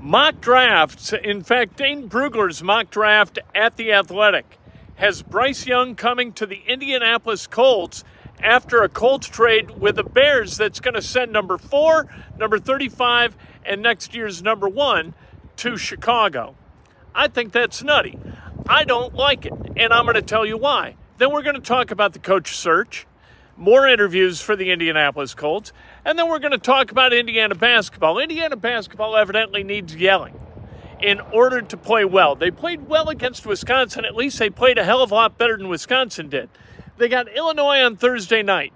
Mock drafts. In fact, Dane Brugler's mock draft at The Athletic has Bryce Young coming to the Indianapolis Colts after a Colts trade with the Bears that's going to send number four, number 35, and next year's number one to Chicago. I think that's nutty. I don't like it, and I'm going to tell you why. Then we're going to talk about the coach search more interviews for the Indianapolis Colts, and then we're going to talk about Indiana basketball. Indiana basketball evidently needs yelling in order to play well. They played well against Wisconsin. At least they played a hell of a lot better than Wisconsin did. They got Illinois on Thursday night.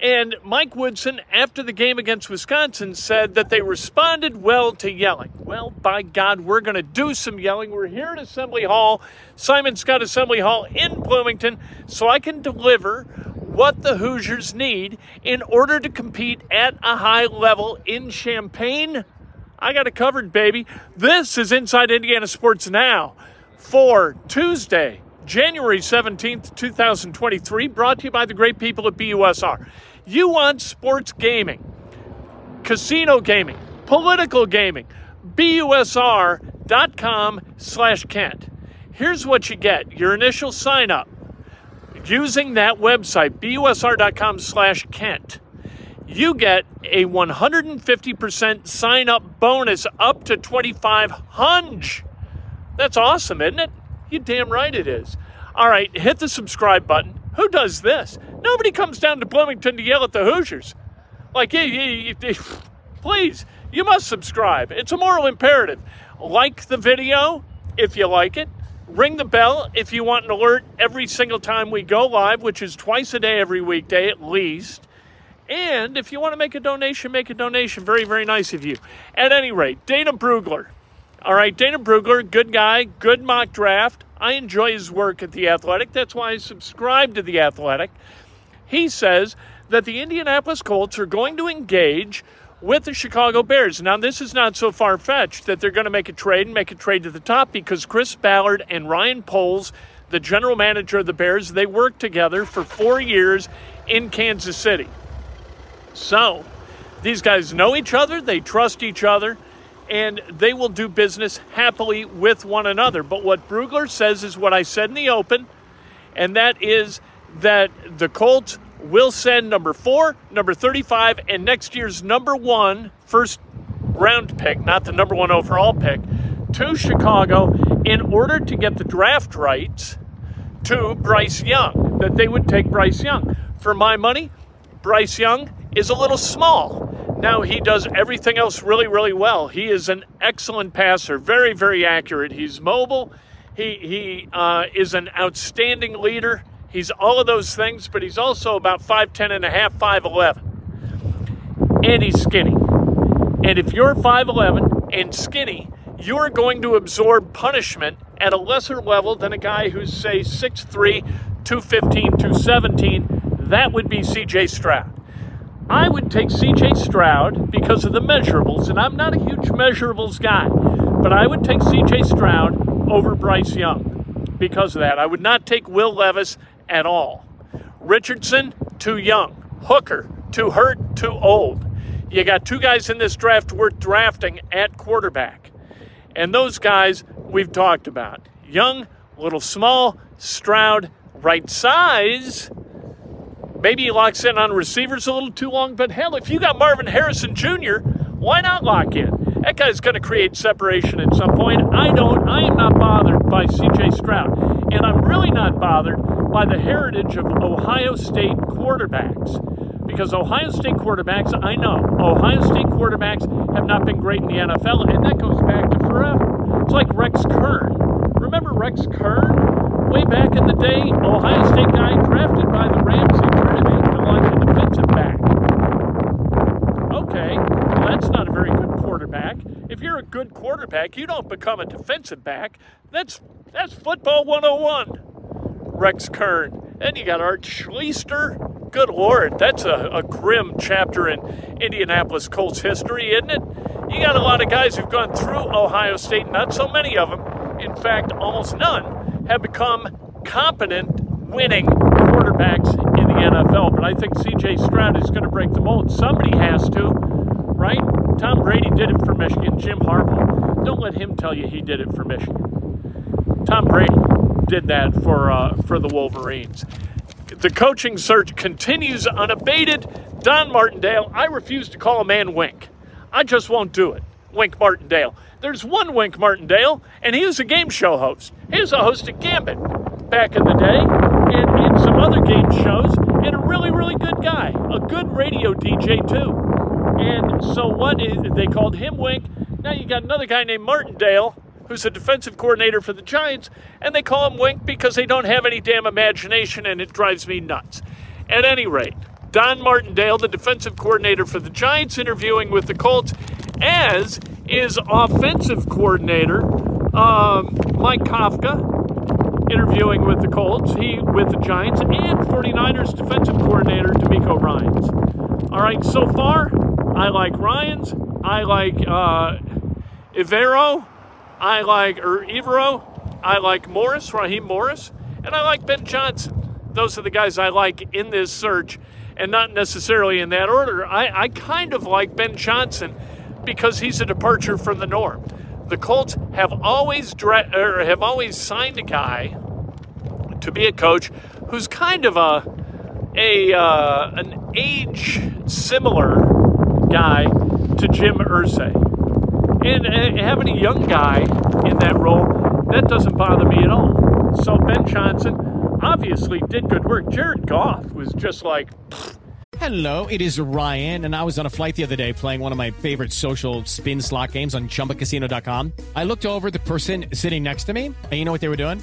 And Mike Woodson, after the game against Wisconsin, said that they responded well to yelling. Well, by God, we're going to do some yelling. We're here at Assembly Hall, Simon Skjodt Assembly Hall in Bloomington, so I can deliver what the Hoosiers need in order to compete at a high level in Champaign. I got it covered, baby. This is Inside Indiana Sports Now for Tuesday, January 17th, 2023, brought to you by the great people at BUSR. You want sports gaming, casino gaming, political gaming, BUSR.com slash Kent. Here's what you get your initial sign up using that website, busr.com slash Kent, you get a 150% sign up bonus up to 2500 That's awesome, isn't it? You damn right it is. All right, hit the subscribe button. Who does this? Nobody comes down to Bloomington to yell at the Hoosiers. Like, hey hey please, you must subscribe. It's a moral imperative. Like the video if you like it. Ring the bell if you want an alert every single time we go live, which is twice a day every weekday at least. And if you want to make a donation, make a donation. Very, very nice of you. At any rate, Dana Brugler. All right, Dana Brugler, good guy, good mock draft. I enjoy his work at The Athletic. That's why I subscribe to The Athletic. He says that the Indianapolis Colts are going to engage with the Chicago Bears. Now, this is not so far fetched that they're going to make a trade and make a trade to the top because Chris Ballard and Ryan Poles, the general manager of the Bears, they worked together for four years in Kansas City. So, these guys know each other, they trust each other, and they will do business happily with one another. But what Brugler says is what I said in the open, and that is that the Colts will send number four, number 35, and next year's number one first round pick, not the number one overall pick, to Chicago in order to get the draft rights to Bryce Young, that they would take Bryce Young. For my money, Bryce Young is a little small. Now, he does everything else really, really well. He is an excellent passer, very, very accurate. He's mobile. He, he uh, is an outstanding leader. He's all of those things, but he's also about 5'10 and a half, 5'11. And he's skinny. And if you're 5'11 and skinny, you're going to absorb punishment at a lesser level than a guy who's, say, 6'3, 215, 217. That would be CJ Stroud. I would take CJ Stroud because of the measurables, and I'm not a huge measurables guy, but I would take CJ Stroud over Bryce Young because of that. I would not take Will Levis at all. Richardson, too young. Hooker, too hurt, too old. You got two guys in this draft worth drafting at quarterback. And those guys we've talked about. Young, little small, Stroud, right size. Maybe he locks in on receivers a little too long, but hell, if you got Marvin Harrison Jr., why not lock in? That guy's going to create separation at some point. I don't. I am not bothered by C.J. Stroud, and I'm really not bothered by the heritage of Ohio State quarterbacks. Because Ohio State quarterbacks, I know, Ohio State quarterbacks have not been great in the NFL, and that goes back to forever. It's like Rex Kern. Remember Rex Kern? Way back in the day, Ohio State guy drafted by the Rams turned into like a defensive back. Okay, well, that's not a very good quarterback. If you're a good quarterback, you don't become a defensive back. That's that's football 101. Rex Kern. Then you got Art Schlichter. Good Lord, that's a, a grim chapter in Indianapolis Colts history, isn't it? You got a lot of guys who've gone through Ohio State, not so many of them, in fact, almost none, have become competent, winning quarterbacks in the NFL. But I think CJ Stroud is going to break the mold. Somebody has to, right? Tom Brady did it for Michigan. Jim Harbaugh. Don't let him tell you he did it for Michigan. Tom Brady did that for uh, for the Wolverines. The coaching search continues unabated. Don Martindale, I refuse to call a man Wink. I just won't do it. Wink Martindale. There's one Wink Martindale, and he was a game show host. He was a host at Gambit back in the day, and, and some other game shows, and a really, really good guy. A good radio DJ, too. And so what is, they called him Wink. Now you got another guy named Martindale who's a defensive coordinator for the Giants, and they call him Wink because they don't have any damn imagination, and it drives me nuts. At any rate, Don Martindale, the defensive coordinator for the Giants, interviewing with the Colts, as is offensive coordinator um, Mike Kafka, interviewing with the Colts, he with the Giants, and 49ers defensive coordinator DeMeco Ryans. All right, so far, I like Ryans. I like uh, Evero. I like Evero. I like Morris, Raheem Morris, and I like Ben Johnson. Those are the guys I like in this search, and not necessarily in that order. I, I kind of like Ben Johnson because he's a departure from the norm. The Colts have always dra- or have always signed a guy to be a coach who's kind of a a uh, an age similar guy to Jim Irsay. And uh, having a young guy in that role, that doesn't bother me at all. So Ben Johnson obviously did good work. Jared Goff was just like. Hello, it is Ryan, and I was on a flight the other day playing one of my favorite social spin slot games on chumbacasino.com. I looked over the person sitting next to me, and you know what they were doing?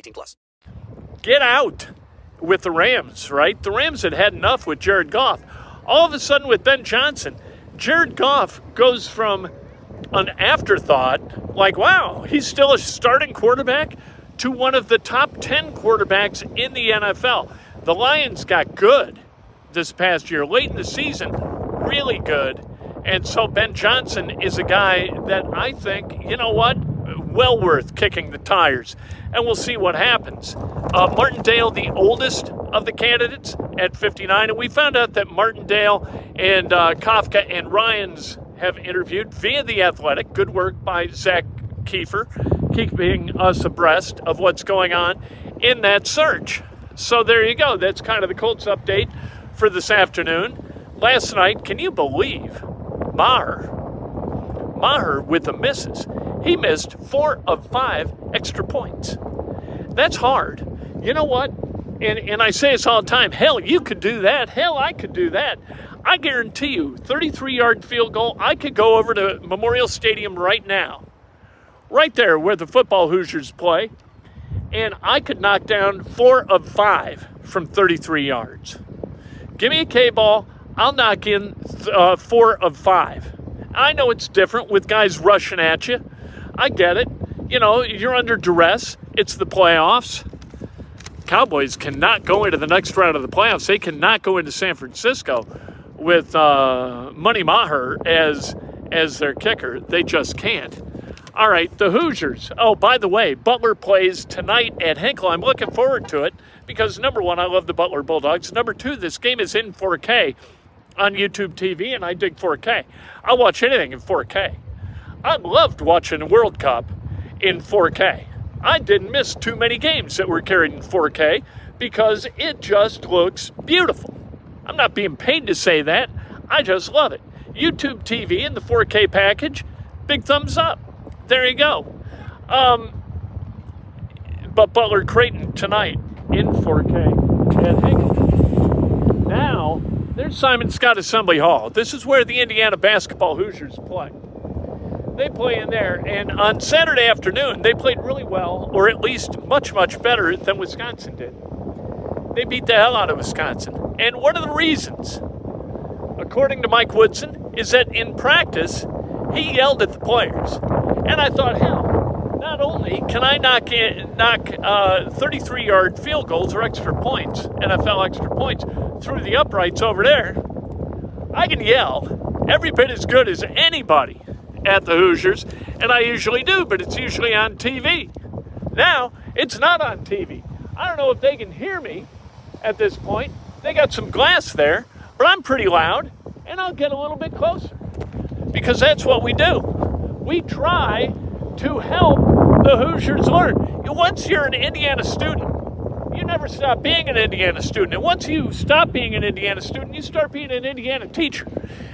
18 plus. Get out with the Rams, right? The Rams had had enough with Jared Goff. All of a sudden, with Ben Johnson, Jared Goff goes from an afterthought, like, wow, he's still a starting quarterback, to one of the top 10 quarterbacks in the NFL. The Lions got good this past year, late in the season, really good. And so Ben Johnson is a guy that I think, you know what, well worth kicking the tires. And we'll see what happens. Uh, Martindale, the oldest of the candidates at 59. And we found out that Martindale and uh, Kafka and Ryans have interviewed via The Athletic. Good work by Zak Keefer, keeping us abreast of what's going on in that search. So there you go. That's kind of the Colts update for this afternoon. Last night, can you believe Maher? Maher with the misses. He missed four of five extra points. That's hard. You know what? And, and I say this all the time. Hell, you could do that. Hell, I could do that. I guarantee you, 33 yard field goal, I could go over to Memorial Stadium right now, right there where the football Hoosiers play, and I could knock down four of five from 33 yards. Give me a K ball, I'll knock in uh, four of five. I know it's different with guys rushing at you. I get it. You know, you're under duress. It's the playoffs. Cowboys cannot go into the next round of the playoffs. They cannot go into San Francisco with uh, Money Maher as as their kicker. They just can't. All right, the Hoosiers. Oh, by the way, Butler plays tonight at Hinkle. I'm looking forward to it because number one, I love the Butler Bulldogs. Number two, this game is in 4K on YouTube TV, and I dig 4K. I'll watch anything in 4K. I loved watching World Cup in 4K. I didn't miss too many games that were carried in 4K because it just looks beautiful. I'm not being paid to say that. I just love it. YouTube TV in the 4K package, big thumbs up. There you go. Um, but Butler Creighton tonight in 4K at Hinkle. Now, there's Simon Skjodt Assembly Hall. This is where the Indiana basketball Hoosiers play. They play in there, and on Saturday afternoon, they played really well, or at least much, much better than Wisconsin did. They beat the hell out of Wisconsin. And one of the reasons, according to Mike Woodson, is that in practice, he yelled at the players. And I thought, hell, not only can I knock in, knock 33 uh, yard field goals or extra points, NFL extra points, through the uprights over there, I can yell every bit as good as anybody at the Hoosiers, and I usually do, but it's usually on TV. Now, it's not on TV. I don't know if they can hear me at this point. They got some glass there, but I'm pretty loud, and I'll get a little bit closer because that's what we do. We try to help the Hoosiers learn. Once you're an Indiana student, you never stop being an Indiana student. And once you stop being an Indiana student, you start being an Indiana teacher.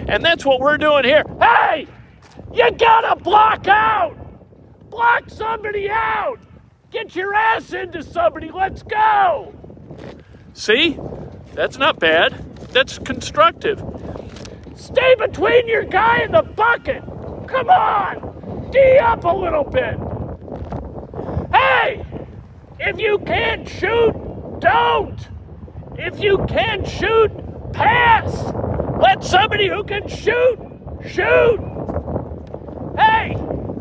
And that's what we're doing here. Hey! You gotta block out! Block somebody out! Get your ass into somebody, let's go! See? That's not bad. That's constructive. Stay between your guy and the bucket! Come on! D up a little bit! Hey! If you can't shoot, don't! If you can't shoot, pass! Let somebody who can shoot, shoot!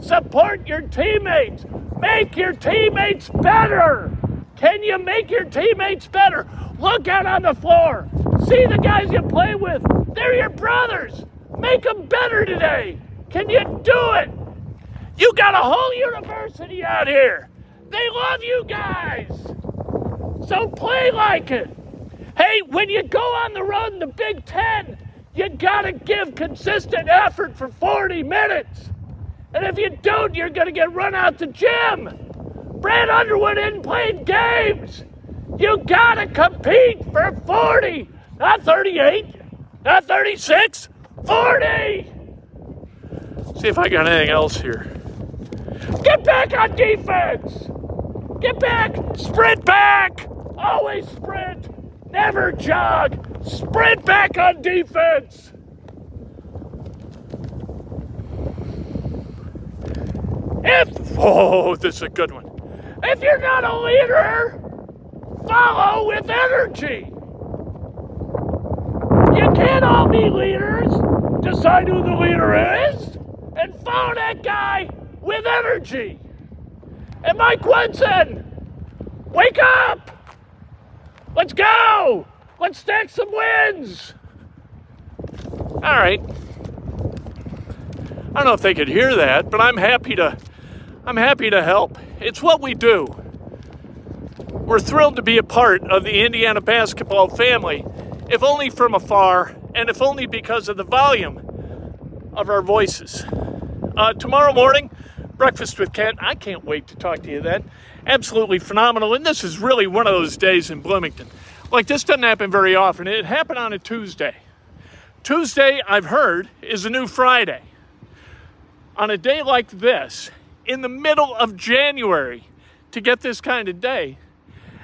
Support your teammates. Make your teammates better. Can you make your teammates better? Look out on the floor. See the guys you play with. They're your brothers. Make them better today. Can you do it? You got a whole university out here. They love you guys. So play like it. Hey, when you go on the road in the Big Ten, you gotta give consistent effort for 40 minutes. And if you don't, you're going to get run out the gym. Brad Underwood isn't playing games. You got to compete for 40, not 38, not 36, 40. See if I got anything else here. Get back on defense. Get back. Sprint back. Always sprint. Never jog. Sprint back on defense. If, oh, this is a good one. If you're not a leader, follow with energy. You can't all be leaders. Decide who the leader is and follow that guy with energy. And Mike Woodson, wake up. Let's go. Let's stack some wins. All right. I don't know if they could hear that, but I'm happy to I'm happy to help. It's what we do. We're thrilled to be a part of the Indiana basketball family, if only from afar, and if only because of the volume of our voices. Uh, tomorrow morning, breakfast with Kent. I can't wait to talk to you then. absolutely phenomenal. And this is really one of those days in Bloomington. Like, this doesn't happen very often. It happened on a Tuesday. Tuesday, I've heard, is a new Friday. On a day like this, in the middle of January, to get this kind of day,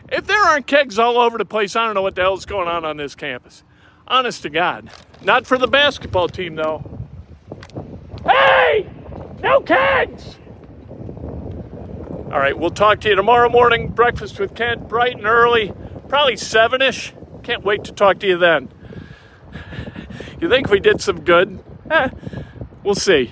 if there aren't kegs all over the place, I don't know what the hell's going on on this campus. Honest to God. Not for the basketball team, though. Hey! No kegs! All right, we'll talk to you tomorrow morning. Breakfast with Kent, bright and early, probably 7 ish. Can't wait to talk to you then. You think we did some good? Eh, we'll see.